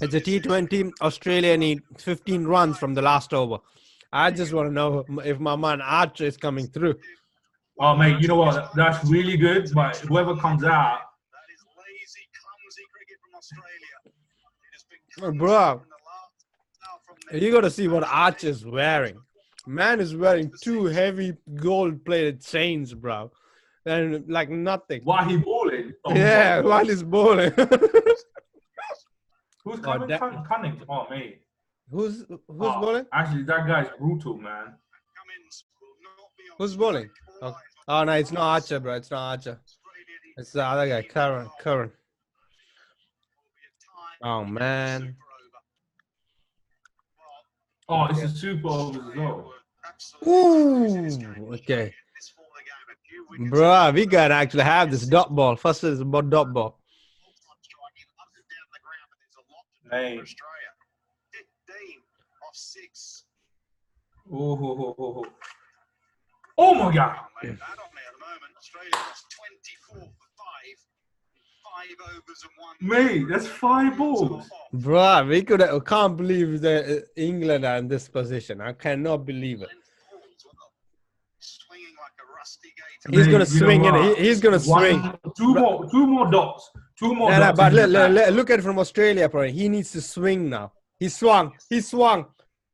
It's a T20. Australia need 15 runs from the last over. I just want to know if my man Archer is coming through. Oh, mate, you know what? That's really good. But whoever comes out, That is lazy, clumsy cricket from Australia. It has been Oh, bro. in the last- now from the- You got to see what Archer's wearing. Man is wearing two heavy gold-plated chains, bro, and like nothing. why he bowling? Oh, yeah, while he's bowling. Who's Oh, coming? that- Cun- Cunning. Oh, mate. who's who's Oh, bowling? Actually, that guy's brutal, man. Cummins will not be on Who's strike. bowling? Oh. Oh no, it's not Archer, bro. It's not Archer. It's the other guy, Curran. Curran. will be a tie. Oh man. Super over. Well, Oh, it's a super overs as well. Ooh, okay. this for the game. A few wickets Bruh, we gotta actually have this dot ball. First is about dot ball. full-time striking up and down the ground, but there's a lot to do Hey. for Australia. 15 off six. Oh, ho, ho, ho, ho. oh my God. Can't that on me at the moment. Australia lost 24 for five. Five overs and one. Mate, that's five balls. Bruh, we could I can't believe that uh, England are in this position. I cannot believe it. Swinging like a rusty gate. He's gonna swing in it. he's gonna swing. Two more, two more dots. Two more Nah, nah, but in le- the le- back. le- look at it from Australia, bro. He needs to swing now. He swung. He swung.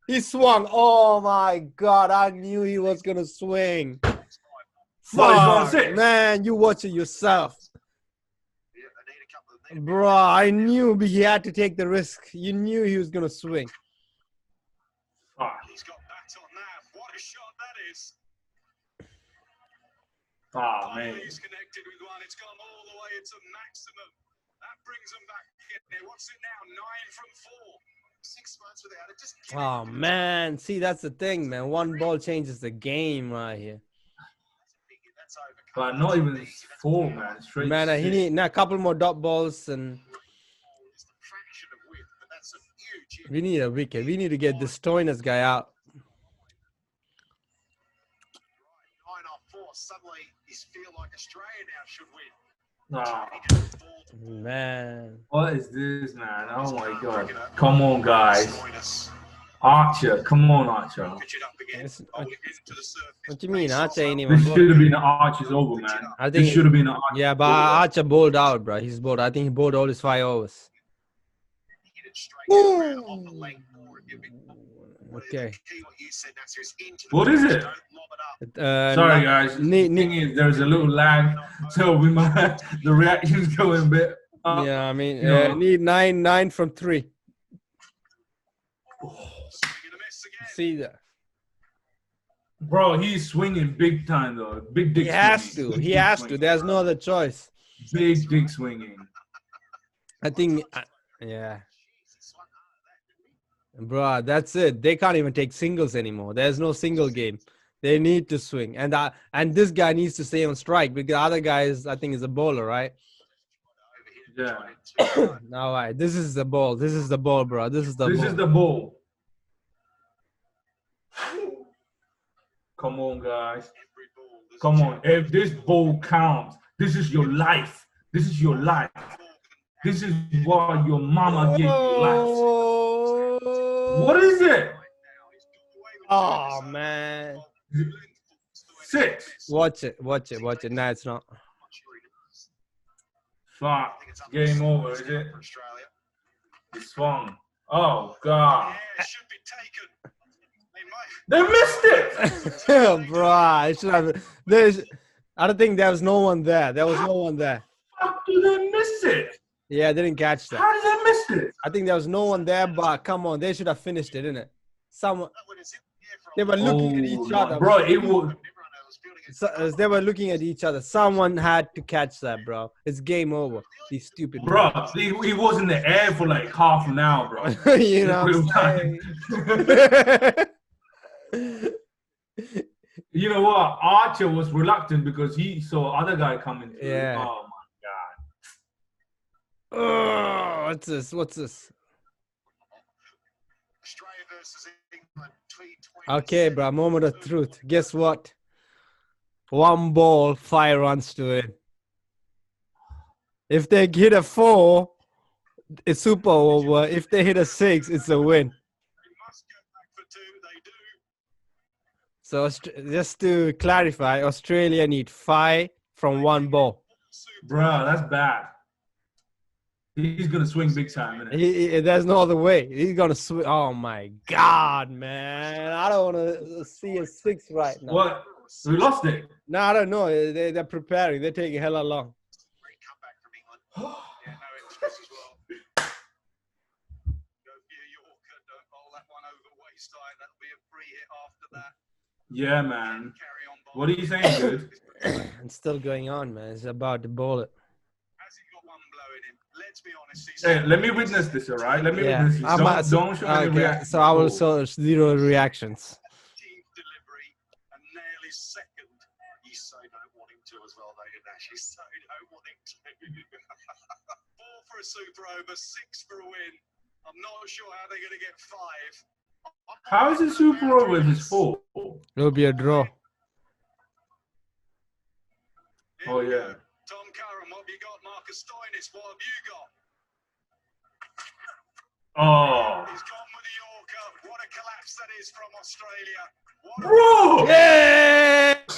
He swung. Oh my god! I knew he was gonna swing. What, he's on Fuck, man, you watch it yourself, Yeah, they need a couple of- they need a bro. I knew he had to take the risk. You knew he was gonna swing. Ah, He's got bat on nav. What a shot that is. ah, man. he's connected all the. It's a maximum. That brings them back in there. What's it now? Nine from four. Six months without it. Just Oh it. man, see that's the thing, man. One ball changes the game right here. But not even four, man. Straight Man, uh, he six. need now a couple more dot balls, and It's the fraction of width, but that's a huge hit. we need a wicket. We need to get this Stoinis guy out. Nine off four. Suddenly, you feel like Australia now should win. He just balled Man, what is this, man? Oh my This god. cricketer. Come on, guys. Archer, come on, Archer. Pitch it up again. It's- Bowl it into the surface. what do you mean? Archer ain't even. This should have been Archer's over, man. I This think. should have been Archer. Yeah, but Archer bowled out, bro. He's bowled. I think he bowled all his five overs. Hit Okay. Key what you said, Nasser, is into the What is it? Don't lob it up. Uh, Sorry, ni- guys. ni- the thing is, there's a little lag, so we might the reaction's going a bit. Up. Yeah, I mean, you uh, need nine, nine from three. Swing and a miss again. See that? Bro, he's swinging big time though. Big dick. He has to. swinging. He has swinging. to. There's no other choice. Big dick swinging. I think. uh, Yeah. Bro, that's it. They can't even take singles anymore. There's no single game. They need to swing, and uh, and this guy needs to stay on strike because the other guy is, I think, is a bowler, right? Yeah. All right, this is the ball. This is the ball, bro. This is the This ball. is the ball. Come on, guys. Every ball, there's a Come on. If this ball counts, this is your life. This is your life. This is what your mama gave you life. What is it? Oh man! Six. Watch it, watch it, watch it. No, it's not. Fuck. Game over, is it? It's. Swung. Oh God. Yeah, it should be taken. They missed it. bro, I should have. There's. I don't think there was no one there. There was no one there. How do they miss it? Yeah, I didn't catch that. How did they miss it? I think there was no one there, but come on, they should have finished it, didn't it? Someone. That one is in the air for a They were looking at Oh, each other. bro, it was. Everyone else fielding it. So, uh, they were looking at each other. Someone had to catch that, bro. It's game over. These stupid. Bro, he, he was in the air for like half an hour, bro. you know what I'm saying? you know what? Archer was reluctant because he saw other guy coming through. Yeah. Oh oh, what's this? What's this? Okay, bro. Moment of truth. Guess what? One ball, five runs to it. If they hit a four, it's super over. If they hit a six, it's a win. So just to clarify, Australia need five from one ball. Bruh, that's bad. He's gonna swing big time? He, he- there's no other way. He's gonna swing. Oh my god, man! I don't want to see a six right now. What? We lost it. No, I don't know. They, they're preparing. They're taking hella long. Great comeback from England. Yeah, no interest as well. Go for your Yorker. Don't bowl that one over waist high. That'll be a free hit after that. Yeah, man. What are you saying, dude? It's still going on, man. It's about to bowl it. Has he got one blowing him? Let's be honest. Hey, let me witness this, all right? Let me Yeah, witness this. Don't, not- don't show any okay, reaction. So I will show zero reactions. team delivery and nail his second. You so don't want him to as well, though, you Nash. You so don't want him to. Four for a super over, six for a win. I'm not sure how they're going to get five. How is it super over if it's four? It'll be a draw. Oh, yeah. Tom Curran, what have you got? Marcus Stoinis, what have you got? Oh, He's gone with the Yorker. What a collapse that is from Australia. What bro!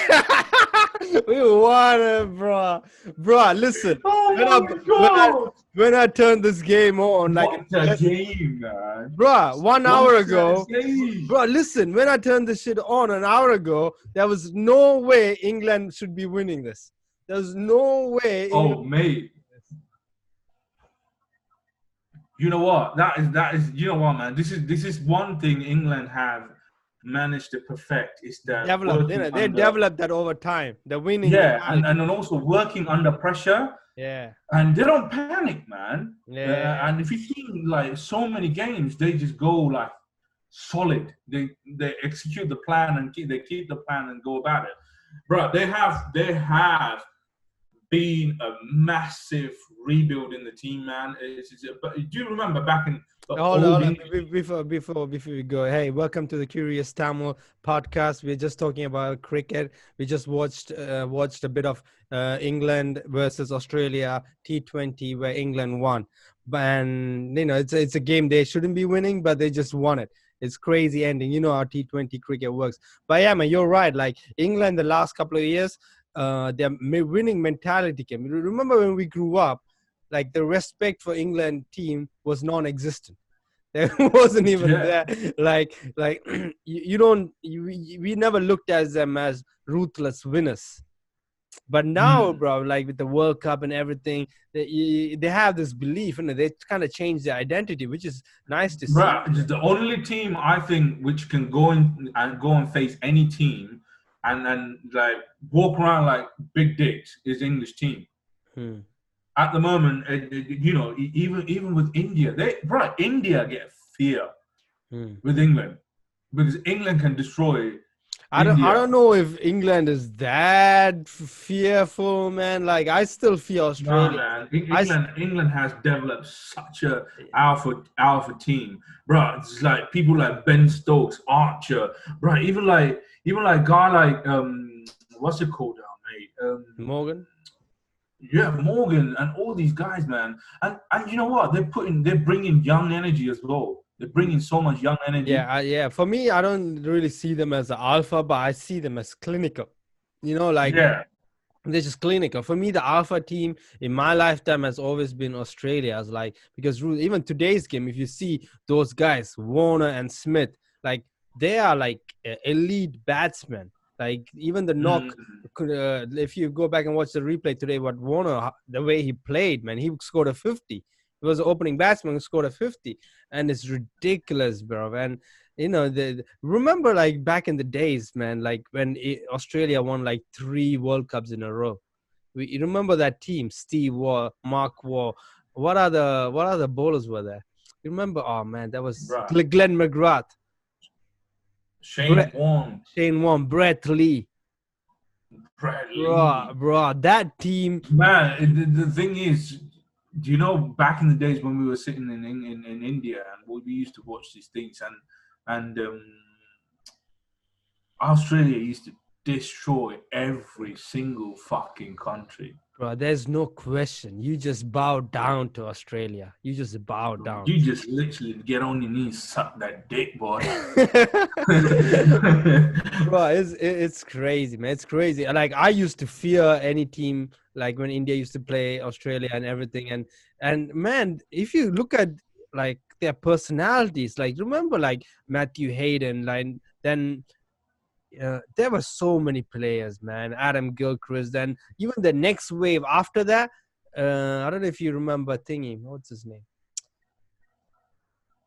Yeah, we won it, bro. Bro, listen. Oh When I- my when I- god! When I turned this game on, like, what a game, man! bro, one hour What a ago, game. Bro, listen, when I turned this shit on an hour ago, there was no way England should be winning this. There's no way. Oh, mate. You know what? That is that is you know what, man. This is this is one thing England have managed to perfect is that developed, working they under- developed that over time. The winning. Yeah, and, and also working under pressure, yeah, and they don't panic, man. yeah. Uh, and if you see like so many games, they just go like solid. They they execute the plan and keep, they keep the plan and go about it. Bro, they have they have been a massive rebuild in the team, man. It's, it's, but do you remember back in the Hold old on. Before, before, before we go, hey, welcome to the Curious Tamil podcast. We're just talking about cricket. We just watched uh, watched a bit of uh, England versus Australia T20 where England won. And you know, it's it's a game they shouldn't be winning, but they just won it. It's crazy ending. You know how T20 cricket works. But yeah, man, you're right. Like England, the last couple of years, uh, their winning mentality came. Remember when we grew up, like the respect for England team was non-existent. There wasn't even Yeah. there. Like, like you, you don't. You, we never looked at them as ruthless winners. But now, Mm. bro, like with the World Cup and everything, they, they have this belief, and they kind of change their identity, which is nice to see. Bruh, the only team I think which can go in and go and face any team and then like walk around like big dicks is English team. Hmm. At the moment, it, it- you know, even even with India, they right, India get fear Hmm. with England because England can destroy. I don't. I don't know if England is that fearful, man. Like I still fear Nah, Australia. man. Eng- I England, England has developed such a alpha alpha team, bro. It's like people like Ben Stokes, Archer, bro. Even like even like guy like um, what's it called now, mate? Um, Morgan. yeah, Morgan and all these guys, man. And and you know what? They're putting they're bringing young energy as well. They're bringing so much young energy. Yeah, I, yeah. For me, I don't really see them as an alpha, but I see them as clinical. You know, like yeah. they're just clinical. For me, the alpha team in my lifetime has always been Australia. As like because even today's game, if you see those guys, Warner and Smith, like they are like elite batsmen. Like even the knock, Mm. uh, if you go back and watch the replay today, what Warner, the way he played, man, he scored a 50. Was the opening batsman who scored a 50. And it's ridiculous, bro. And, you know, the remember like back in the days, man, like when Australia won like three World Cups in a row. We, you remember that team, Steve Waugh, Mark Waugh. What other, what other bowlers were there? You remember? Oh, man, that was Glenn McGrath, Shane Brett- Warne, Shane Warne, Brett Lee. Bradley. Bro, bro, that team Man, the, the thing is, do you know back in the days when we were sitting in in, in, in India and we we used to watch these things and and um, Australia used to destroy every single fucking country. Bro, there's no question. You just bow down to Australia. You just bow down. You just literally get on your knees, suck that dick, boy. bro it's it's crazy man it's crazy like i used to fear any team like when india used to play australia and everything and and man if you look at like their personalities like remember like matthew hayden like then uh, there were so many players man adam gilchrist then even the next wave after that uh, i don't know if you remember thingy what's his name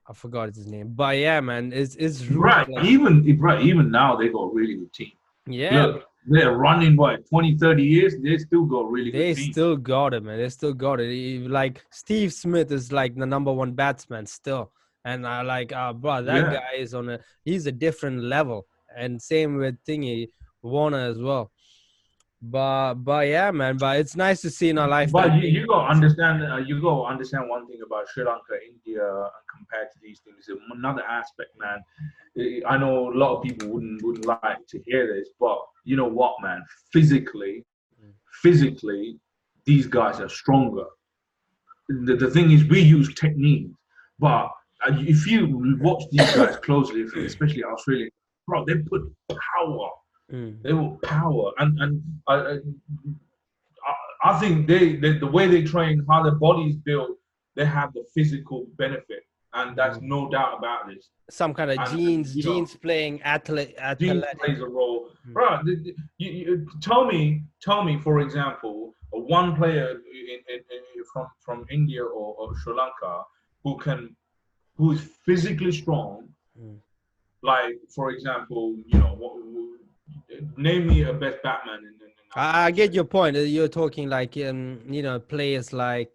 i forgot his name but yeah man it's it's right, even right, even now they got a really good team. yeah Look, they're running what 20, 30 years. They still got really They still got it, man. They still got it. Like Steve Smith is like the number one batsman still, and I like, uh, bro, that Yeah. guy is on a he's a different level. And same with Thingy Warner as well. But but yeah, man. But it's nice to see in our life. But you, you gotta understand. Uh, you gotta understand one thing about Sri Lanka, India, and compared to these things. Another aspect, man. I know a lot of people wouldn't wouldn't like to hear this, but you know what, man? Physically, physically, these guys are stronger. The, the thing is, we use techniques, but uh, if you watch these guys closely, especially Australia, bro, they put power Mm. they will power and and I, I, I- think they, they the way they train, how their bodies built, they have the physical benefit, and that's Mm. no doubt about this. some kind of And, genes, know, genes playing athlete, athletic. plays a role, Mm. the- You, you, tell me, tell me, for example, a one player in, in, in, from from India or, or Sri Lanka who can, who is physically strong, Mm. Like for example, you know, what, name me a best Batman in. in, in I, get your point. Uh, You're talking like um, you know, players like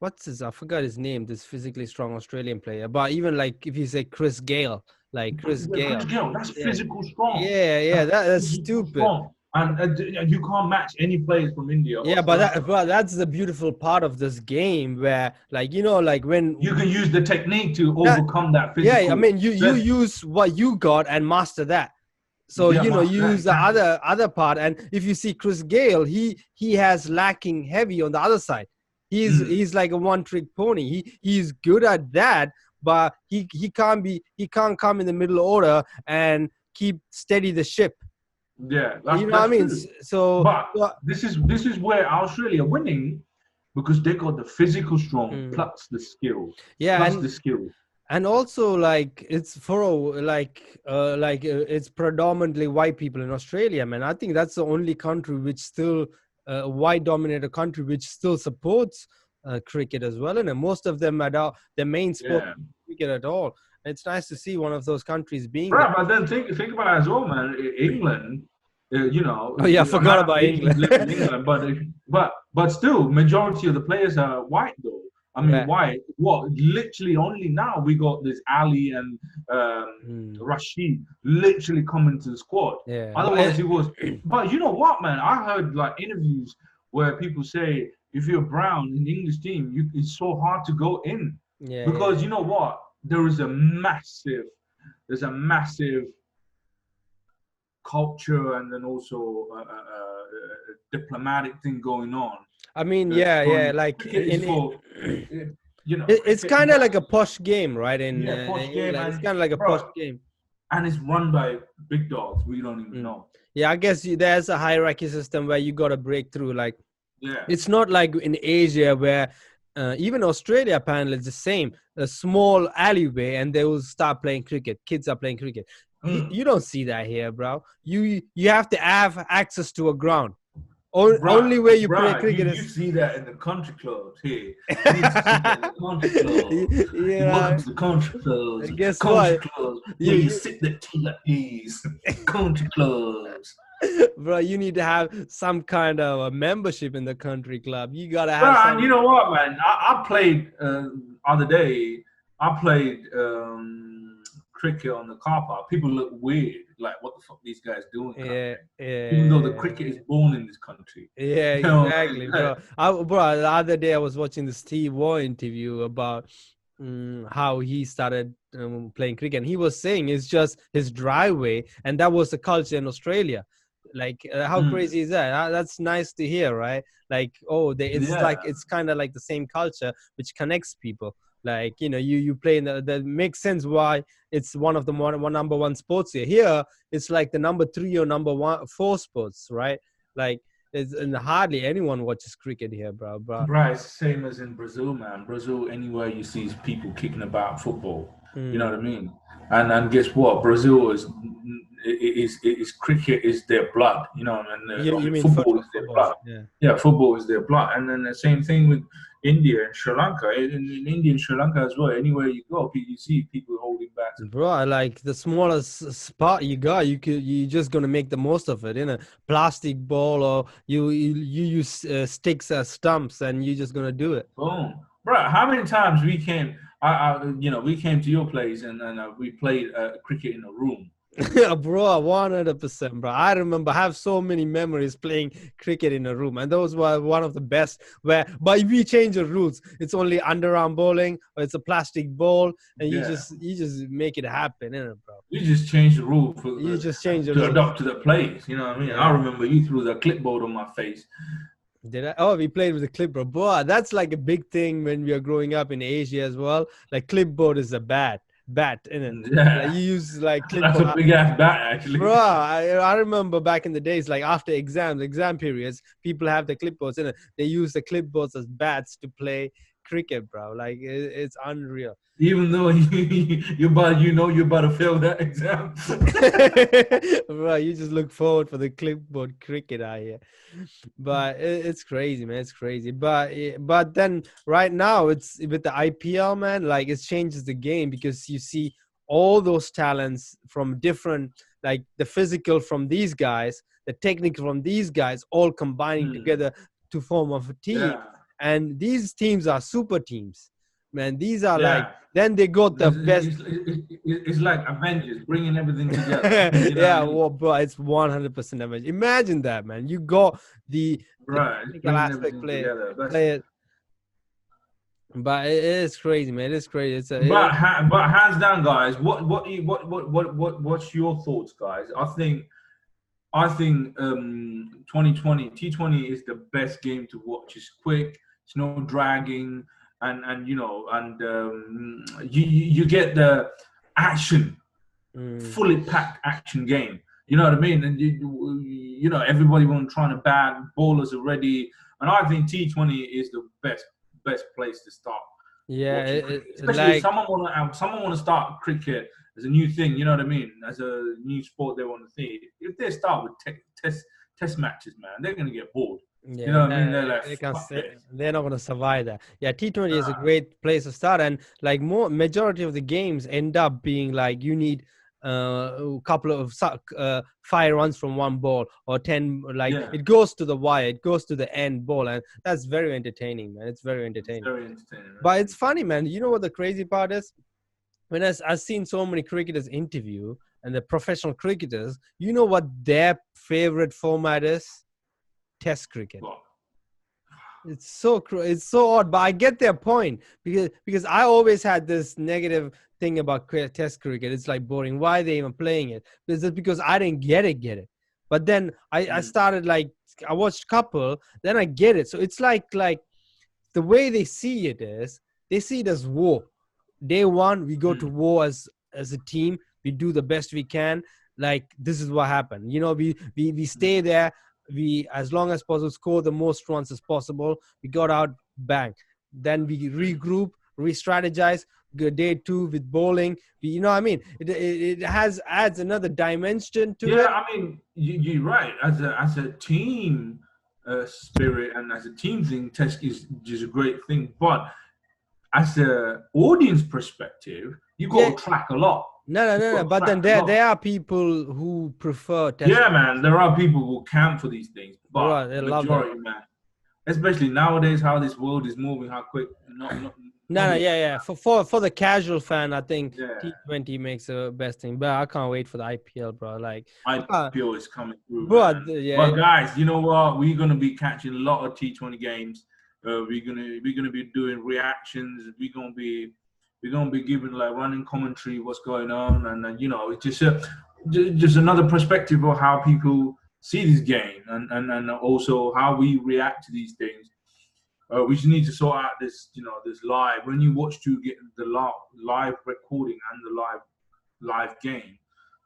what's his I forgot his name, this physically strong Australian player. But even like if you say Chris Gayle, like Chris Yeah, Gayle. Chris Gayle, that's Yeah. physical strong. Yeah, yeah, that, that's Physical stupid. strong. And uh, you can't match any players from India. Yeah, but that but that's the beautiful part of this game where like you know like when you can use the technique to Yeah. overcome that physical. yeah, I mean you you use what you got and master that. So Yeah, you know that, use the other other part and if you see Chris Gayle, he he has lacking heavy on the other side. He's Mm. he's like a one trick pony. He he's good at that, but he he can't be he can't come in the middle order and keep steady the ship. Yeah, you know what I mean? true. So But so- this is this is where Australia winning because they got the physical strong Mm. plus the skill, yeah, plus and the skill. and also like it's for like uh, like uh, it's predominantly white people in australia man i think that's the only country which still uh, white dominated country which still supports uh, cricket as well and most of them are their main sport Yeah. Cricket at all it's nice to see one of those countries being Right, there. but then think think about it as well, man. England, uh, you know. Oh, yeah, I forgot about England. England, but but but still, majority of the players are white though. I mean, Yeah. white. What? Literally, only now we got this Ali and um, Hmm, Rashid literally coming to the squad. yeah Otherwise, it was. But you know what, man? I heard like interviews where people say if you're brown in the English team, you, it's so hard to go in yeah because you know what? There is a massive, there's a massive culture and then also a, a, a, diplomatic thing going on. i mean yeah yeah like in, for, you know, it's kind of like a posh game right in Yeah, uh, posh in game, England. it's kind of like a bro, posh game and it's run by big dogs. We don't even Mm. know. yeah i guess you, there's a hierarchy system where you got to break through like Yeah. it's not like in asia where uh, even australia apparently it's the same a small alleyway and they will start playing cricket kids are playing cricket you, Mm. you don't see that here bro you you have to have access to a ground o- only way you play bruh, cricket you, you see that in the country clubs here. You country clubs. yeah Welcome to the country clubs. And guess country what? clubs. You- where you, you- sit there till at ease. country clubs. bro you need to have some kind of a membership in the country club you gotta have Bruh, some, you know what, man? I, I played uh, other day. I played um, cricket on the car park. People look weird, like what the fuck these guys doing? yeah, yeah Even though the cricket is born in this country. Yeah, You know, exactly, bro. I, bro, the other day I was watching the Steve Waugh interview about mm, how he started um, playing cricket. And he was saying it's just his driveway, and that was the culture in Australia. Like, uh, how Mm. crazy is that? Uh, that's nice to hear, right? Like, oh, they, it's like it's kind of like the same culture which connects people. Like, you know, you you play in the that makes sense why it's one of the one, one number one sports here. Here, it's like the number three or number one four sports, right? Like, it's, and hardly anyone watches cricket here, bro. Bro, Right, same as in Brazil, man. Brazil, anywhere you see people kicking about football. You know what I mean? And and guess what? Brazil is is is cricket is their blood. You know, and uh, You, you mean football, football? is their blood. Yeah. Yeah, football is their blood. And then the same thing with India and Sri Lanka. In, in India and Sri Lanka as well. Anywhere you go, you see people holding bats. Bro, like the smallest spot you got, you could you just gonna make the most of it in a plastic ball, or you you, you use uh, sticks as stumps, and you're just gonna do it. Boom, bro. How many times we came? I, I you know, we came to your place and and uh, we played uh, cricket in a room. bro, one hundred percent, bro. I remember I have so many memories playing cricket in a room, and those were one of the best. Where, but if we change the rules, it's only underarm bowling, or it's a plastic ball, and you just you just make it happen, innit, bro? You just change the rule for You the- just change the to rules. adopt to the plays. You know what I mean? I remember you threw the clipboard on my face. Did I? Oh, we played with a clipboard. Boy, that's like a big thing when we are growing up in Asia as well. Like clipboard is a bat, bat, innit? Yeah. Like, you use like clipboard. That's a big ass bat, actually. Bro, I, I remember back in the days, like after exams, exam periods, people have the clipboards and they use the clipboards as bats to play cricket, bro. Like it, it's unreal. Even though you you about you know you're about to fail that exam. bro, you just look forward for the clipboard cricket out here. But it, it's crazy, man. It's crazy. But eh, but then right now it's with the IPL, man. Like it changes the game because you see all those talents from different, like the physical from these guys, the technical from these guys, all combining Hmm. together to form of a team. yeah. And these teams are super teams, man. These are yeah. like then they got the It's- best It's, it's- it's like Avengers bringing everything together. You know yeah, I mean? well, bro, it's one hundred percent damage. Imagine that, man. You got the right. it's technical bringing aspect everything play- together. That's- play it, but it is crazy, man. It's crazy. It's a, it- But ha- but hands down, guys. What what you- what what what what what's your thoughts, guys? I think I think um 2020 T20 is the best game to watch. It's quick. It's no dragging, and and you know, and um, you you get the action, Mm, fully packed action game. You know what I mean? And you you- know everybody want trying to bat. Ballers are ready, and I think T20 is the best best place to start yeah, it, it- especially like if someone want to um, someone want to start cricket as a new thing. You know what I mean? As a new sport they want to see. If they start with te- test test matches, man, they're gonna get bored. yeah, you know what I mean? They're like, they can't stay- they're not gonna survive that. Yeah, T Twenty is a great place to start, and like more majority of the games end up being like you need uh, a couple of uh, five runs from one ball or ten. Like Yeah. it goes to the wire, it goes to the end ball, and that's very entertaining, man. It's very entertaining. It's very entertaining. right? But it's funny, man. You know what the crazy part is? When I, I've seen so many cricketers interview and the professional cricketers, you know what their favorite format is? Test cricket. It's so it's so odd, but I get their point because because I always had this negative thing about Test cricket. It's like boring. Why are they even playing it? It's just because I didn't get it, get it. But then I, I Mm. started like I watched couple, then I get it. So it's like like the way they see it is they see it as war. Day one, we go to war as as a team. We do the best we can. Like this is what happened. You know, we we we stay there. We as long as possible score the most runs as possible. We got out bang. Then we regroup, re-strategize. Day two with bowling. You know what I mean? It, it, it has adds another dimension to it. yeah, I mean, you, you're right. As a as a team uh, spirit and as a team thing, test is is a great thing. But as a audience perspective, you got Yeah. to track a lot. No, no, no, no. But then there there are people who prefer test. Yeah, man, there are people who camp for these things, but Right, they love majority, man, especially nowadays, how this world is moving, how quick. Not, not, No, no, yeah, yeah. For for for the casual fan, I think Yeah. T20 makes the best thing. But I can't wait for the IPL, bro. Like, IPL is coming through. bro, man. Uh, yeah, But guys, you know what? We're gonna be catching a lot of T20 games. Uh, we're gonna we're gonna be doing reactions. We're gonna be we're gonna be giving like running commentary, what's going on, and then you know it's just a, just another perspective of how people see this game and, and, and also how we react to these things. Uh, we just need to sort out this, you know, this live. When you watch to get the live recording and the live live game,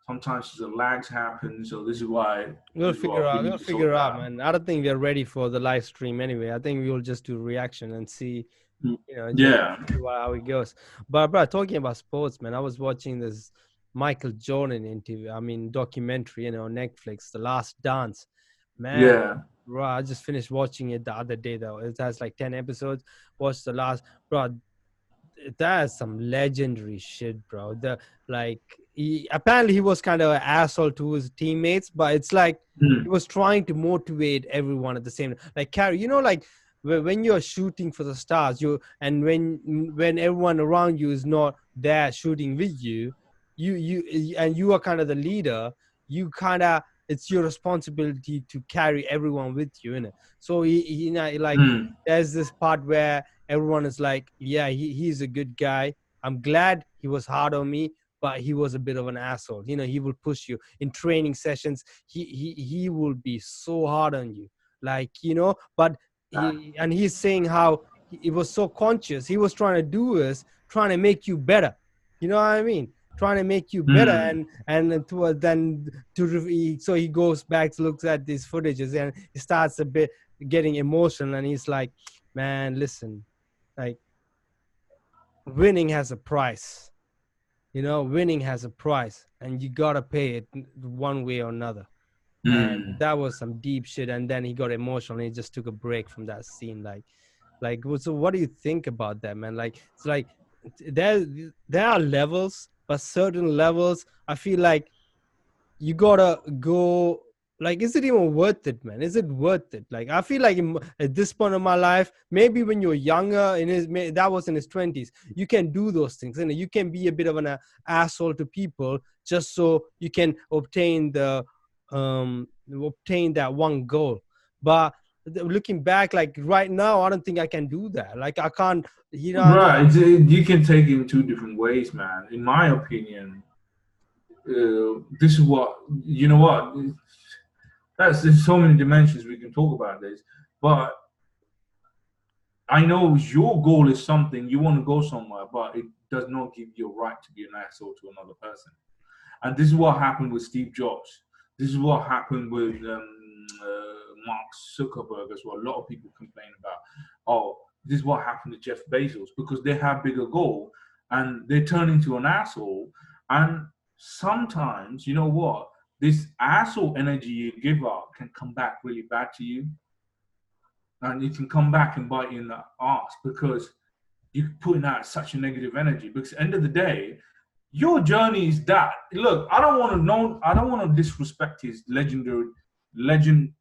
sometimes the lags happen. So this is why we'll figure out. We will figure out, man. I don't think we're ready for the live stream anyway. I think we will just do reaction and see, mm, you know, yeah, how it goes. But bro, talking about sports, man, I was watching this Michael Jordan interview. I mean, documentary, you know, Netflix, The Last Dance. Man, yeah. Bro, I just finished watching it the other day though. It has like ten episodes. Watch the last, bro. That is some legendary shit, bro. The like, he, apparently he was kind of an asshole to his teammates, but it's like mm. he was trying to motivate everyone at the same. Like, Carrie, you know, like when you're shooting for the stars, you and when when everyone around you is not there shooting with you, you you and you are kind of the leader you kind of it's your responsibility to carry everyone with you in it so he, he you know like mm. there's this part where everyone is like yeah he, he's a good guy. I'm glad he was hard on me but he was a bit of an asshole. You know he will push you. In training sessions he he, he will be so hard on you. Like you know but he, and he's saying how he was so conscious. He was trying to do is trying to make you better. You know what i mean? Trying to make you better mm. and and to then to so he goes back to looks at these footages and he starts a bit getting emotional and he's like man listen like winning has a price. You know winning has a price and you gotta pay it one way or another. Mm. and that was some deep shit and then he got emotional and he just took a break from that scene like like so what do you think about that man? Like it's like there there are levels but certain levels i feel like you gotta go like is it even worth it man? Is it worth it? Like i feel like in, at this point of my life maybe when you're younger in his that was in his 20s you can do those things and you can be a bit of an uh, asshole to people just so you can obtain the um obtain that one goal. But looking back like right now i don't think i can do that. Like i can't you know right you can take it in two different ways man. In my opinion uh, this is what you know what that's there's so many dimensions we can talk about this but i know your goal is something you want to go somewhere but it does not give you a right to be an asshole to another person and this is what happened with steve jobs this is what happened with um, uh, Mark Zuckerberg as well. A lot of people complain about, oh, this is what happened to Jeff Bezos because they have bigger goal and they turn into an asshole. And sometimes, you know what? This asshole energy you give out can come back really bad to you. And it can come back and bite you in the ass because you're putting out such a negative energy. Because end of the day, your journey is that. Look, I don't want to know, I don't want to disrespect his legendary legend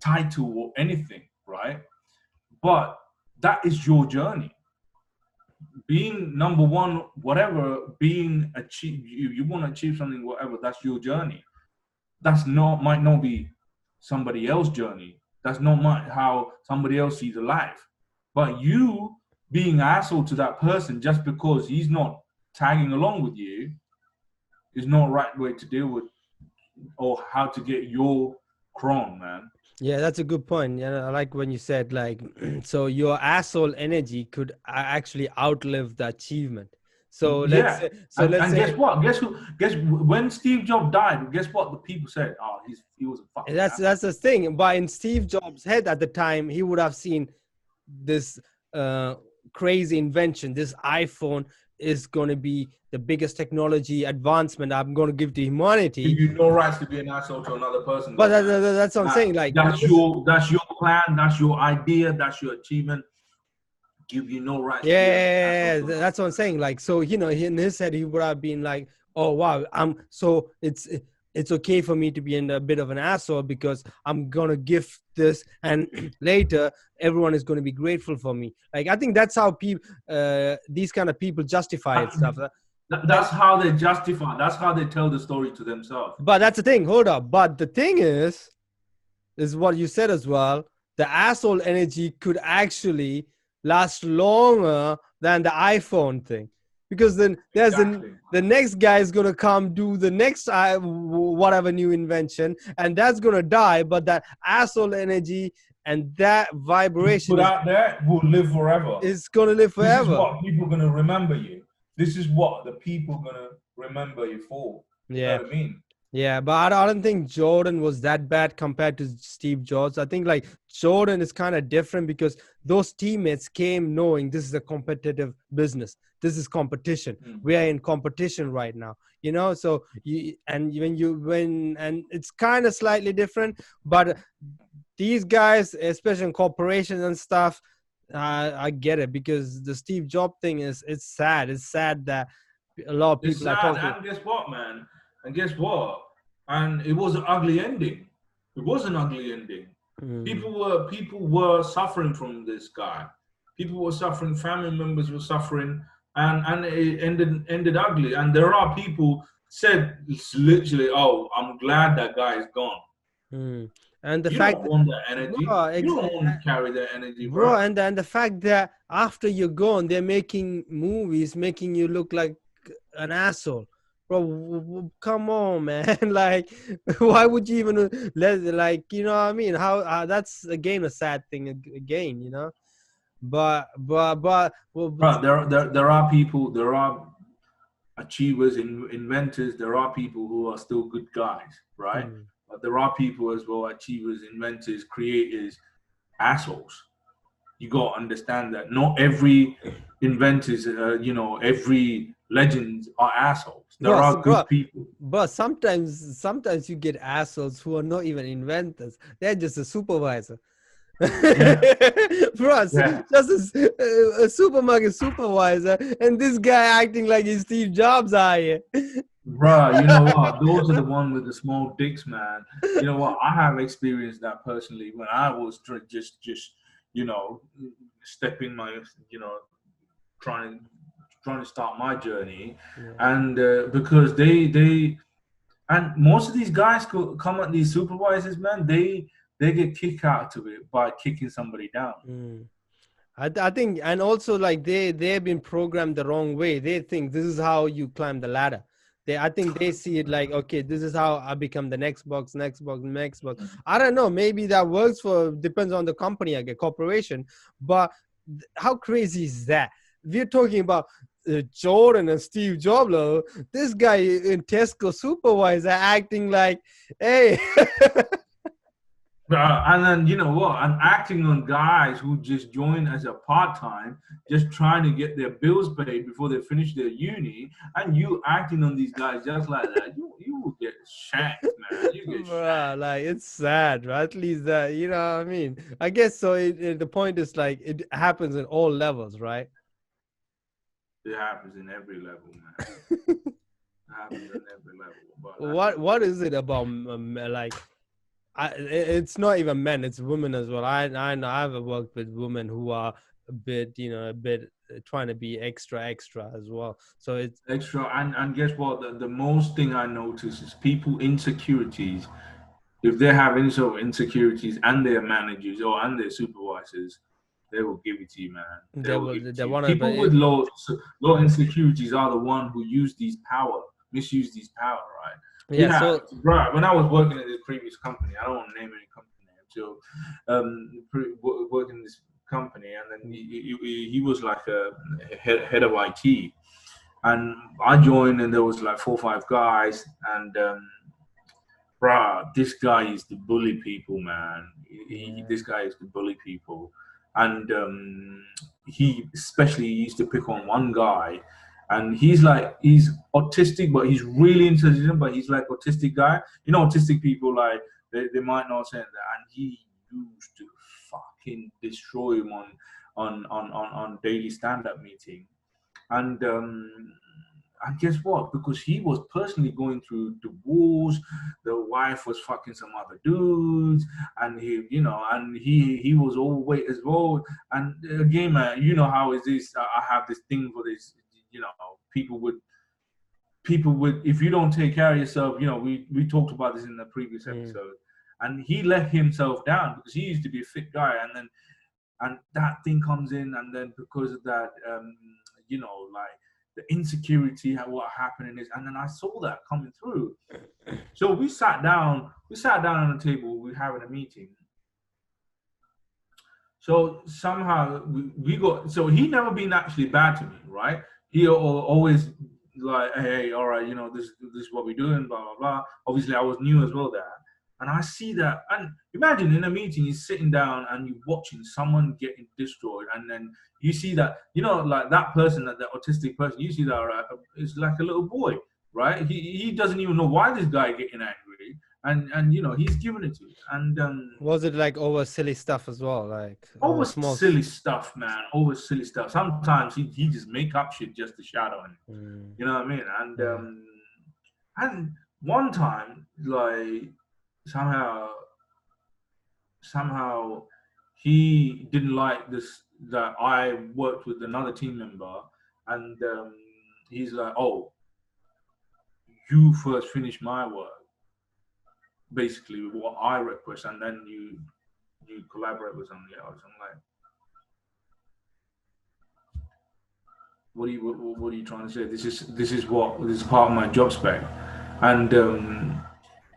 title or anything, right? But that is your journey. Being number one, whatever, being achieve you, you want to achieve something, whatever, that's your journey. That's not might not be somebody else's journey. That's not my, how somebody else sees a life. But you being asshole to that person just because he's not tagging along with you is not right way to deal with or how to get your chrome, man. Yeah, that's a good point. Yeah, I like when you said like, so your asshole energy could actually outlive the achievement. So let's yeah. say, so and, let's and say, guess what? Guess who? Guess when Steve Jobs died? Guess what? The people said, "Oh, he's he was a fucking." That's asshole. that's the thing. But in Steve Jobs' head at the time, he would have seen this uh, crazy invention, this iPhone, is going to be the biggest technology advancement I'm going to give to humanity. You no rights to be an asshole to another person. But that, that, that's what I'm saying. Like that's your that's your plan. That's your idea. That's your achievement. Give you no rights. Yeah, that's what I'm saying. Like so, you know, in his head, he would have been like, "Oh wow, I'm so it's." It's okay for me to be in a bit of an asshole because I'm gonna give this, and later everyone is gonna be grateful for me. Like I think that's how people, uh, these kind of people justify it stuff. That's how they justify. That's how they tell the story to themselves. But that's the thing. Hold up. But the thing is, is what you said as well. The asshole energy could actually last longer than the iPhone thing because then there's an Exactly. the next guy is gonna come do the next uh, whatever new invention, and that's gonna die. But that asshole energy and that vibration Put is, out there will live forever. it's gonna live forever This is what people are gonna remember you. This is what the people are gonna remember you for. You Yeah, know what I mean? Yeah, but I don't, think Jordan was that bad compared to Steve Jobs. I think like Jordan is kind of different because those teammates came knowing this is a competitive business. This is competition. Mm. we are in competition right now you know so you and when you when and it's kind of slightly different but these guys especially in corporations and stuff uh, i get it because the steve job thing is it's sad it's sad that a lot of It's people are sad, talking and guess what, man? And guess what? And it was an ugly ending. It was an ugly ending. Mm, People were people were suffering from this guy. People were suffering. Family members were suffering, and and it ended ended ugly. And there are people said it's literally, "Oh, I'm glad that guy is gone." mm. and the you fact don't want that energy. Bro, you don't want to carry that energy, bro bro. and and the fact that after you're gone they're making movies making you look like an asshole bro come on man like why would you even uh, let like you know what i mean how uh, that's again a sad thing again you know but but but well, there, there, there are people, there are achievers, in, inventors, there are people who are still good guys, right? Mm, But there are people as well, achievers, inventors, creators, assholes. You got to understand that not every inventors, uh, you know, every legends are assholes. There Bro, are good bro, people. but sometimes sometimes you get assholes who are not even inventors they're just a supervisor bro s- Yeah. just a- a supermarket supervisor and this guy acting like he's steve jobs are you Bruh, you know what? Those are the one with the small dicks, man. You know what? I have experienced that personally when I was just, just, you know, stepping my, you know, trying, trying to start my journey, and uh, because they, they, and most of these guys co- come at these supervisors, man. They, they get kicked out of it by kicking somebody down. Mm. I, I think and also like they they've been programmed the wrong way they think this is how you climb the ladder they i think they see it like okay this is how i become the next box next box next box i don't know maybe that works for depends on the company like a corporation but how crazy is that we're talking about jordan and steve jobs though. this guy in tesco supervisor acting like hey Uh, and then you know what? I'm acting on guys who just join as a part time, just trying to get their bills paid before they finish their uni, and you acting on these guys just like that, you you will get shanked, man. You get. Bruh, like it's sad, right? At least that you know what I mean. I guess so. It, it- the point is like it happens in all levels, right? It happens in every level, man. Happens in every level. What what is it about um, like? I, i- it's not even men; it's women as well. I I know I've worked with women who are a bit, you know, a bit uh, trying to be extra extra as well. So it's extra and, and guess what the, the most thing i notice is people insecurities if they have any sort of insecurities and their managers or and their supervisors they will give it to you man They will- give they wanna- people but with low low insecurities are the one who use these power misuse these power right yeah. So right. When I was working at this previous company, I don't want to name any company name. So, um, pre- working in this company, and then he, he, he was like a head, head of IT, and I joined, and there was like four or five guys, and um, bruh, this guy is to bully people, man. He, Yeah. This guy is to bully people, and um, he especially used to pick on one guy. And he's like he's autistic but he's really intelligent but he's like autistic guy. You know autistic people like they, they might not say that. And he used to fucking destroy him on on on on, on daily stand-up meeting. And um and guess what? Because he was personally going through divorce the wife was fucking some other dudes and he you know and he he was overweight as well and again man you know how is. This i have this thing for this you know people would people would if you don't take care of yourself you know we we talked about this in the previous Mm. episode. And he let himself down because he used to be a fit guy and then and that thing comes in and then because of that um you know like the insecurity, how what happening is, and then I saw that coming through. So we sat down, we sat down on the table, we were having a meeting. So somehow we, we got so he never been actually bad to me, right? He always like, hey, all right, you know, this this is what we're doing, blah blah blah. Obviously, I was new as well there, and I see that. And imagine in a meeting, you're sitting down and you're watching someone getting destroyed, and then you see that, you know, like that person, that the autistic person, you see that right, it's like a little boy, right? He he doesn't even know why this guy getting angry, and and you know he's giving it to you, and um, Was it like over silly stuff as well? Like over small silly stuff, man, over silly stuff. Sometimes he he just make up shit just to shadow him. Mm. You know what I mean? And um, and one time, like somehow, somehow, he didn't like this that I worked with another team member, and um, he's like, "Oh, you first finish my work." Basically, what I request, and then you you collaborate with somebody else. I'm like, what are you what, what are you trying to say? This is this is what this is part of my job spec, and um,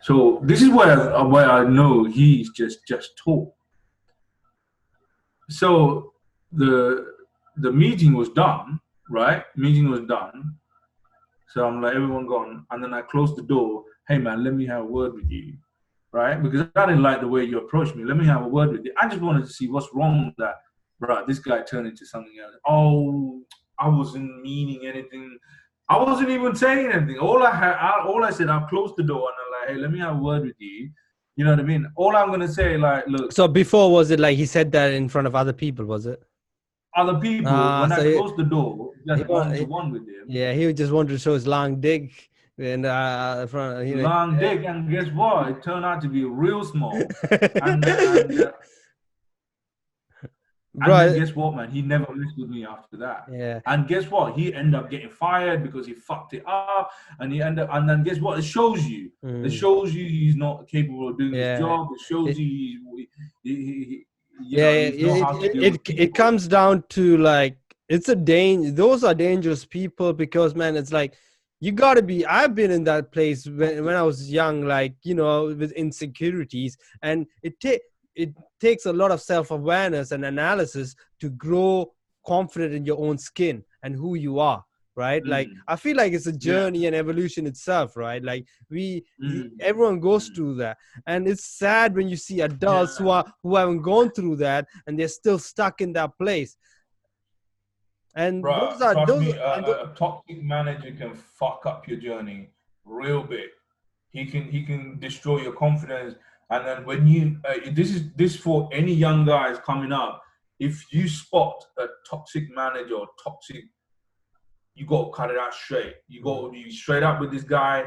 so this is where where I know he's just just taught. So the the meeting was done, right? Meeting was done. So I'm like, everyone gone, and then I closed the door. Hey man, let me have a word with you, right? Because I didn't like the way you approached me. Let me have a word with you. I just wanted to see what's wrong with that, bro. This guy turned into something else. Oh, I wasn't meaning anything. I wasn't even saying anything. All I had, I, all I said, I closed the door and like, hey, let me have a word with you. You know what I mean? All I'm gonna say, like, look, So before was it like he said that in front of other people? Was it? other people, Ah, when so I closed the door, just one to one with him. Yeah, he just wanted to show his long dick and uh, front. You know. Long dick, and guess what? It turned out to be real small. And, and, uh, then guess what, man? He never messed with me after that. yeah. And guess what? He ended up getting fired because he fucked it up. And he ended up, and then guess what? It shows you. It Mm. shows you he's not capable of doing Yeah. his job. It shows It- you he's, he, he, he, you yeah, know, yeah, he's know how it, it, it, it comes down to like it's a danger those are dangerous people because man it's like you gotta be i've been in that place when, when i was young like you know with insecurities and it ta- it takes a lot of self-awareness and analysis to grow confident in your own skin and who you are right like Mm. i feel like it's a journey and evolution itself right like we Mm. everyone goes Mm. through that and it's sad when you see adults who are who haven't gone through that and they're still stuck in that place and Bruh, those are those me, uh, and a, tho- a toxic manager can fuck up your journey real big. He can he can destroy your confidence, and then when you uh, this is this for any young guys coming up. If you spot a toxic manager or toxic, you got to cut it out straight. You go you straight up with this guy,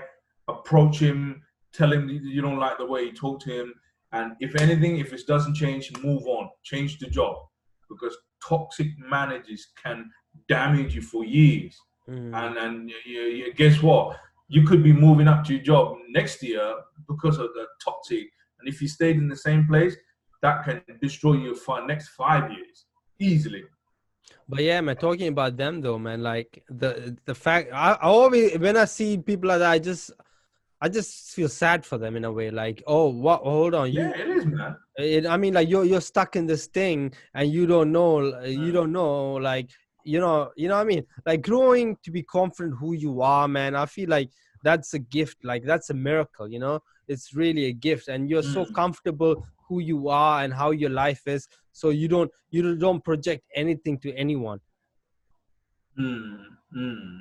approach him, tell him you don't like the way you talk to him, and if anything, if it doesn't change, move on, change the job, because toxic managers can damage you for years. Mm. And and you, you, guess what? You could be moving up to your job next year because of the toxic. And if you stayed in the same place, that can destroy you for next five years easily. But yeah, man, talking about them though, man, like the the fact I, I always when I see people like that, I just I just feel sad for them in a way. Like, oh, what? Hold on, you. Yeah, it is, man. It, I mean, like you're you're stuck in this thing, and you don't know. You Mm. don't know, like you know, you know what I mean. Like growing to be confident who you are, man. I feel like that's a gift. Like that's a miracle. You know, it's really a gift, and you're so Mm. comfortable who you are and how your life is, so you don't you don't project anything to anyone. Mm, mm.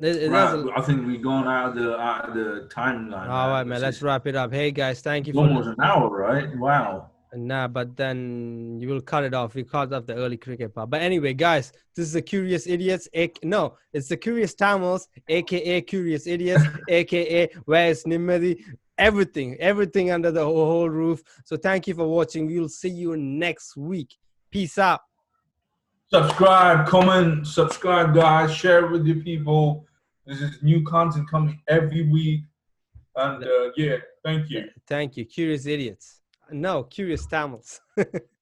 It- it Right, doesn't- I think we've gone out of the out of the timeline. All right, man. Let's wrap it up. Hey guys, thank you for almost an hour, right? Wow. Nah, but then you will cut it off. We cut off the early cricket part. But anyway, guys, this is the Curious Idiots. A- no, it's the Curious Tamils, aka Curious Idiots, aka Where's Nimmathi. Everything, everything under the whole, roof. So thank you for watching. We'll see you next week. Peace out. Subscribe, comment, subscribe, guys. Share it with your people. This is new content coming every week. And uh, yeah, thank you. Thank you. Curious Idiots. No, Curious Tamils.